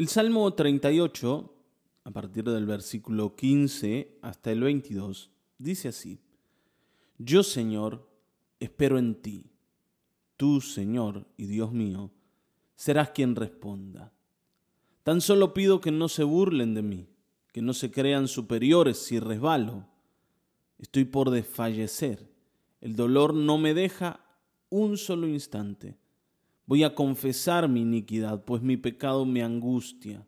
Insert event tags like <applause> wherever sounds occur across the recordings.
El Salmo 38, a partir del versículo 15 hasta el 22, dice así, Yo Señor, espero en ti. Tú, Señor y Dios mío, serás quien responda. Tan solo pido que no se burlen de mí, que no se crean superiores si resbalo. Estoy por desfallecer. El dolor no me deja un solo instante. Voy a confesar mi iniquidad, pues mi pecado me angustia.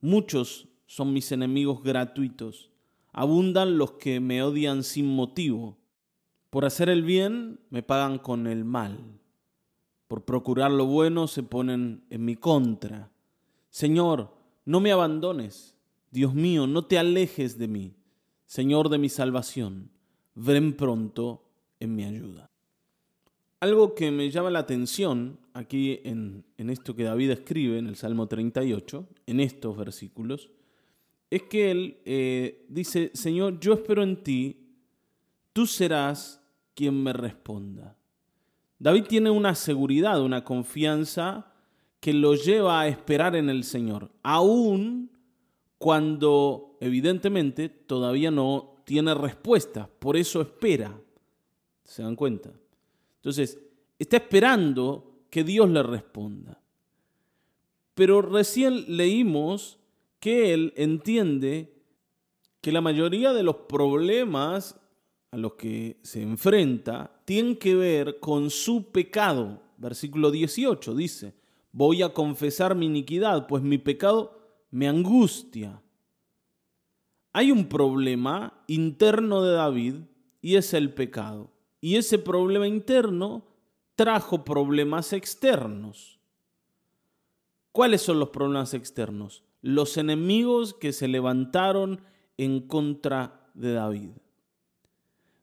Muchos son mis enemigos gratuitos. Abundan los que me odian sin motivo. Por hacer el bien me pagan con el mal. Por procurar lo bueno se ponen en mi contra. Señor, no me abandones. Dios mío, no te alejes de mí. Señor de mi salvación, ven pronto en mi ayuda. Algo que me llama la atención aquí en, esto que David escribe en el Salmo 38, en estos versículos, es que él eh, dice, Señor, yo espero en ti, tú serás quien me responda. David tiene una seguridad, una confianza que lo lleva a esperar en el Señor, aún cuando evidentemente todavía no tiene respuesta, por eso espera. ¿Se dan cuenta? Entonces, está esperando que Dios le responda. Pero recién leímos que él entiende que la mayoría de los problemas a los que se enfrenta tienen que ver con su pecado. Versículo 18 dice, voy a confesar mi iniquidad, pues mi pecado me angustia. Hay un problema interno de David y es el pecado. Y ese problema interno trajo problemas externos. ¿Cuáles son los problemas externos? Los enemigos que se levantaron en contra de David.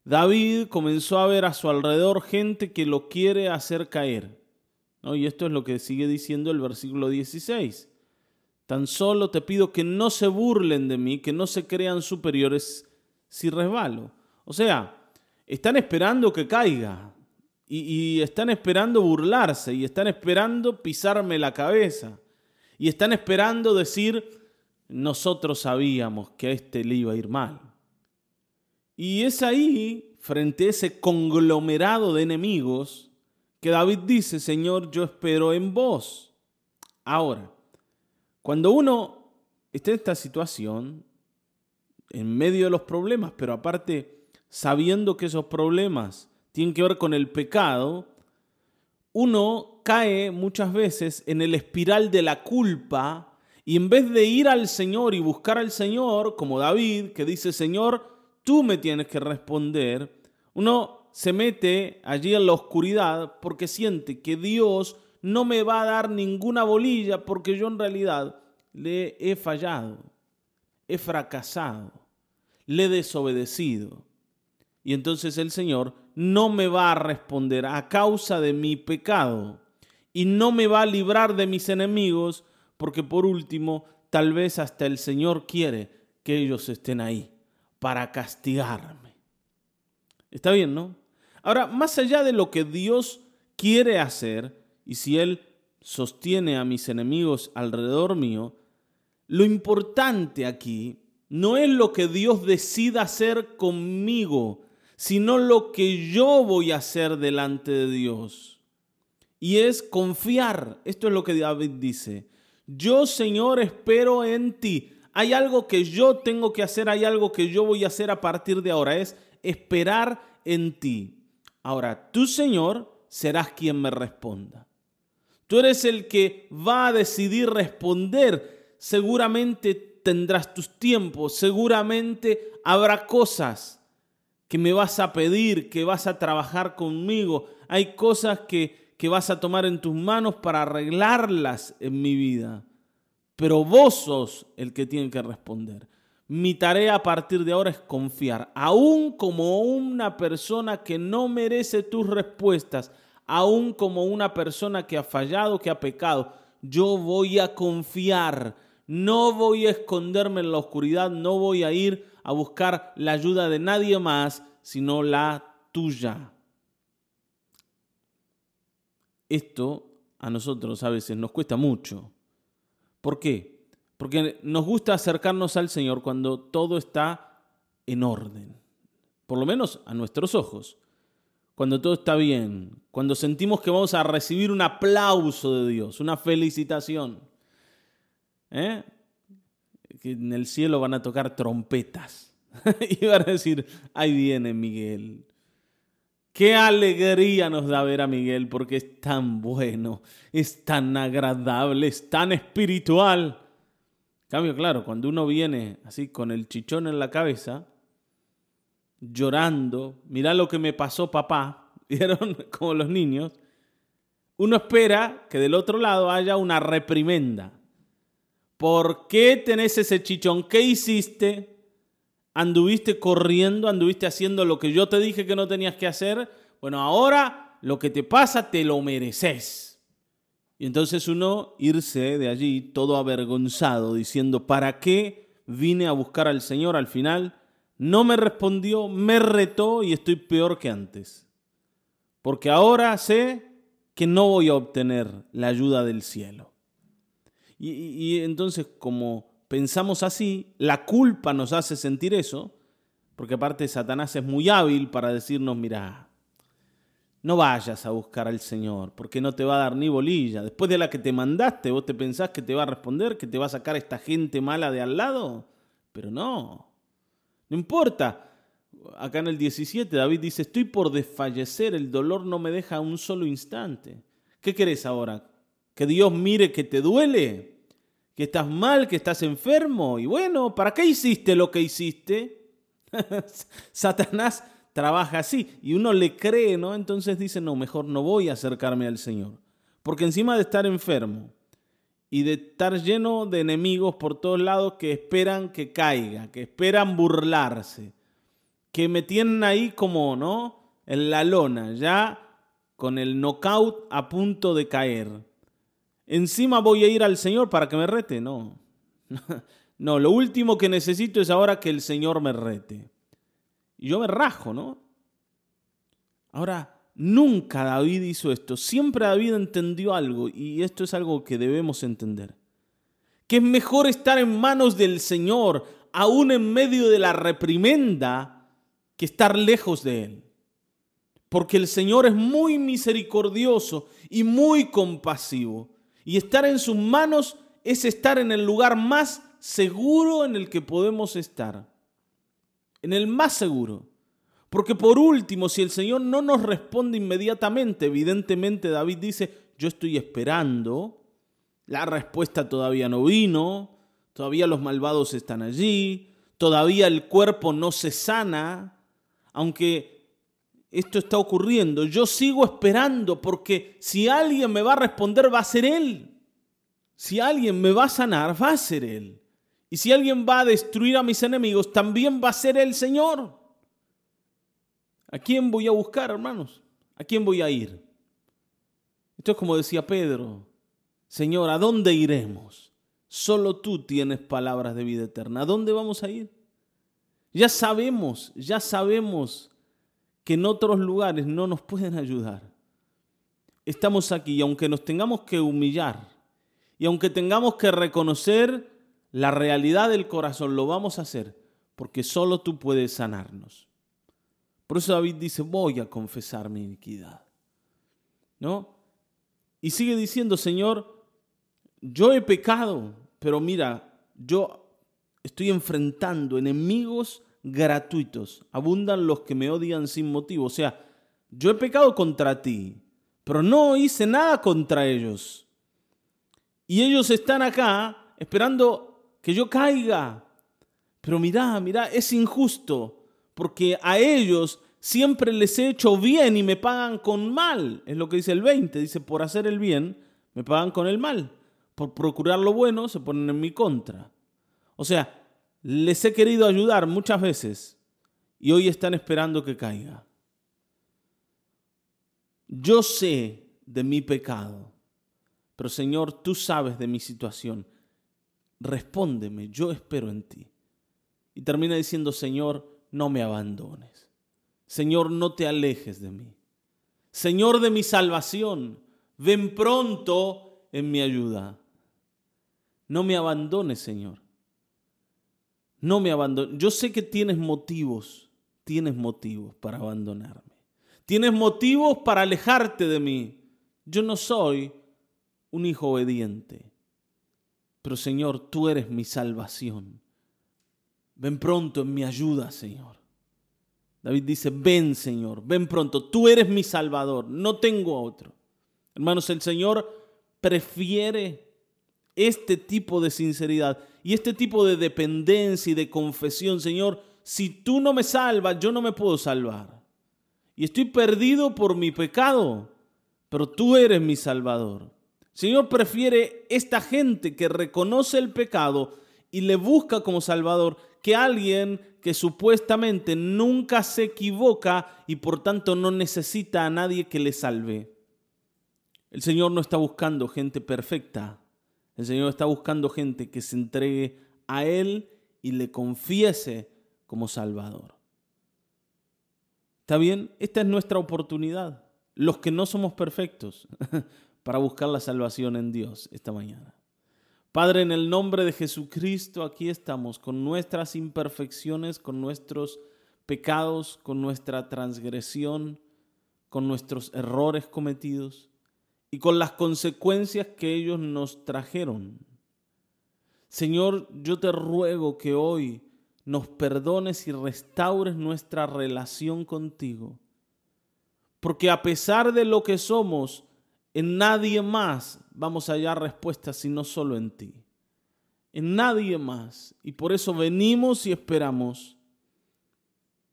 David comenzó a ver a su alrededor gente que lo quiere hacer caer. Y esto es lo que sigue diciendo el versículo 16. Tan solo te pido que no se burlen de mí, que no se crean superiores si resbalo. O sea, están esperando que caiga y, están esperando burlarse y están esperando pisarme la cabeza y están esperando decir, nosotros sabíamos que a este le iba a ir mal. Y es ahí, frente a ese conglomerado de enemigos, que David dice, Señor, yo espero en vos. Ahora, cuando uno está en esta situación, en medio de los problemas, pero aparte sabiendo que esos problemas tienen que ver con el pecado, uno cae muchas veces en el espiral de la culpa y en vez de ir al Señor y buscar al Señor, como David, que dice, Señor, tú me tienes que responder, uno se mete allí en la oscuridad porque siente que Dios no me va a dar ninguna bolilla porque yo en realidad le he fallado, he fracasado, le he desobedecido. Y entonces el Señor no me va a responder a causa de mi pecado y no me va a librar de mis enemigos porque por último tal vez hasta el Señor quiere que ellos estén ahí para castigarme. Está bien, ¿no? Ahora, más allá de lo que Dios quiere hacer, y si Él sostiene a mis enemigos alrededor mío, lo importante aquí no es lo que Dios decida hacer conmigo, sino lo que yo voy a hacer delante de Dios. Y es confiar. Esto es lo que David dice. Yo, Señor, espero en ti. Hay algo que yo tengo que hacer, hay algo que yo voy a hacer a partir de ahora. Es esperar en ti. Ahora, tú, Señor, serás quien me responda. Tú eres el que va a decidir responder. Seguramente tendrás tus tiempos, seguramente habrá cosas que me vas a pedir, que vas a trabajar conmigo. Hay cosas que, que vas a tomar en tus manos para arreglarlas en mi vida. Pero vos sos el que tiene que responder. Mi tarea a partir de ahora es confiar, aún como una persona que no merece tus respuestas aún como una persona que ha fallado, que ha pecado, yo voy a confiar, no voy a esconderme en la oscuridad, no voy a ir a buscar la ayuda de nadie más, sino la tuya. Esto a nosotros a veces nos cuesta mucho, ¿Por qué? Porque nos gusta acercarnos al Señor cuando todo está en orden, por lo menos a nuestros ojos, cuando todo está bien, cuando sentimos que vamos a recibir un aplauso de Dios, una felicitación. ¿Eh? Que en el cielo van a tocar trompetas <laughs> y van a decir, ahí viene Miguel. Qué alegría nos da ver a Miguel porque es tan bueno, es tan agradable, es tan espiritual. cambio, claro, cuando uno viene así con el chichón en la cabeza, llorando, mira lo que me pasó papá, <laughs> vieron como los niños, uno espera que del otro lado haya una reprimenda. ¿Por qué tenés ese chichón? ¿Qué hiciste? anduviste corriendo, anduviste haciendo lo que yo te dije que no tenías que hacer, bueno, ahora lo que te pasa te lo mereces. Y entonces uno irse de allí todo avergonzado, diciendo, ¿para qué vine a buscar al Señor al final? No me respondió, me retó y estoy peor que antes. Porque ahora sé que no voy a obtener la ayuda del cielo. Y, entonces como pensamos así, la culpa nos hace sentir eso, porque aparte Satanás es muy hábil para decirnos, mira, no vayas a buscar al Señor, porque no te va a dar ni bolilla. Después de la que te mandaste, vos te pensás que te va a responder, que te va a sacar esta gente mala de al lado, pero no, no importa. Acá en el 17 David dice, estoy por desfallecer, el dolor no me deja un solo instante. ¿Qué querés ahora? ¿Que Dios mire que te duele? que estás mal, que estás enfermo. Y bueno, ¿para qué hiciste lo que hiciste? <laughs> Satanás trabaja así y uno le cree, ¿no? Entonces dice, no, mejor no voy a acercarme al Señor. Porque encima de estar enfermo y de estar lleno de enemigos por todos lados que esperan que caiga, que esperan burlarse, que me tienen ahí como, ¿no? En la lona, ya con el knockout a punto de caer encima voy a ir al Señor para que me rete. No. <laughs> No, lo último que necesito es ahora que el Señor me rete. Y yo me rajo, ¿no? Ahora, nunca David hizo esto. Siempre David entendió algo y esto es algo que debemos entender. Que es mejor estar en manos del Señor, aún en medio de la reprimenda, que estar lejos de Él. Porque el Señor es muy misericordioso y muy compasivo. Y estar en sus manos es estar en el lugar más seguro en el que podemos estar. En el más seguro. Porque por último, si el Señor no nos responde inmediatamente, evidentemente David dice, yo estoy esperando, la respuesta todavía no vino, todavía los malvados están allí, todavía el cuerpo no se sana, aunque esto está ocurriendo. Yo sigo esperando porque si alguien me va a responder va a ser Él. Si alguien me va a sanar, va a ser Él. Y si alguien va a destruir a mis enemigos, también va a ser el Señor. ¿A quién voy a buscar, hermanos? ¿A quién voy a ir? Esto es como decía Pedro. Señor, ¿a dónde iremos? Solo tú tienes palabras de vida eterna. ¿A dónde vamos a ir? Ya sabemos, ya sabemos que en otros lugares no nos pueden ayudar. Estamos aquí y aunque nos tengamos que humillar y aunque tengamos que reconocer la realidad del corazón, lo vamos a hacer porque solo tú puedes sanarnos. Por eso David dice, voy a confesar mi iniquidad. ¿No? Y sigue diciendo, Señor, yo he pecado, pero mira, yo estoy enfrentando enemigos gratuitos. Abundan los que me odian sin motivo. O sea, yo he pecado contra ti, pero no hice nada contra ellos. Y ellos están acá esperando que yo caiga. Pero mira, mira, es injusto, porque a ellos siempre les he hecho bien y me pagan con mal. Es lo que dice el 20. Dice, por hacer el bien, me pagan con el mal. Por procurar lo bueno, se ponen en mi contra. O sea, les he querido ayudar muchas veces y hoy están esperando que caiga. Yo sé de mi pecado, pero Señor, tú sabes de mi situación. Respóndeme, yo espero en ti. Y termina diciendo, Señor, no me abandones. Señor, no te alejes de mí. Señor de mi salvación, ven pronto en mi ayuda. No me abandones, Señor. No me abandones. Yo sé que tienes motivos, tienes motivos para abandonarme. Tienes motivos para alejarte de mí. Yo no soy un hijo obediente. Pero Señor, tú eres mi salvación. Ven pronto en mi ayuda, Señor. David dice, ven Señor, ven pronto, tú eres mi salvador, no tengo otro. Hermanos, el Señor prefiere este tipo de sinceridad y este tipo de dependencia y de confesión. Señor, si tú no me salvas, yo no me puedo salvar. Y estoy perdido por mi pecado, pero tú eres mi salvador. Señor prefiere esta gente que reconoce el pecado y le busca como salvador que alguien que supuestamente nunca se equivoca y por tanto no necesita a nadie que le salve. El Señor no está buscando gente perfecta. El Señor está buscando gente que se entregue a Él y le confiese como Salvador. ¿Está bien? Esta es nuestra oportunidad. Los que no somos perfectos <laughs> para buscar la salvación en Dios esta mañana. Padre, en el nombre de Jesucristo, aquí estamos con nuestras imperfecciones, con nuestros pecados, con nuestra transgresión, con nuestros errores cometidos y con las consecuencias que ellos nos trajeron. Señor, yo te ruego que hoy nos perdones y restaures nuestra relación contigo, porque a pesar de lo que somos, en nadie más vamos a hallar respuestas sino solo en ti. En nadie más. Y por eso venimos y esperamos.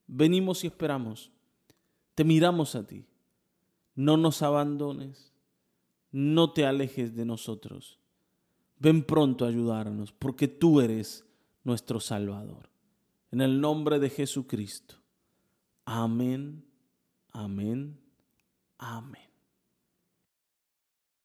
Venimos y esperamos. Te miramos a ti. No nos abandones. No te alejes de nosotros. Ven pronto a ayudarnos porque tú eres nuestro Salvador. En el nombre de Jesucristo. Amén. Amén. Amén.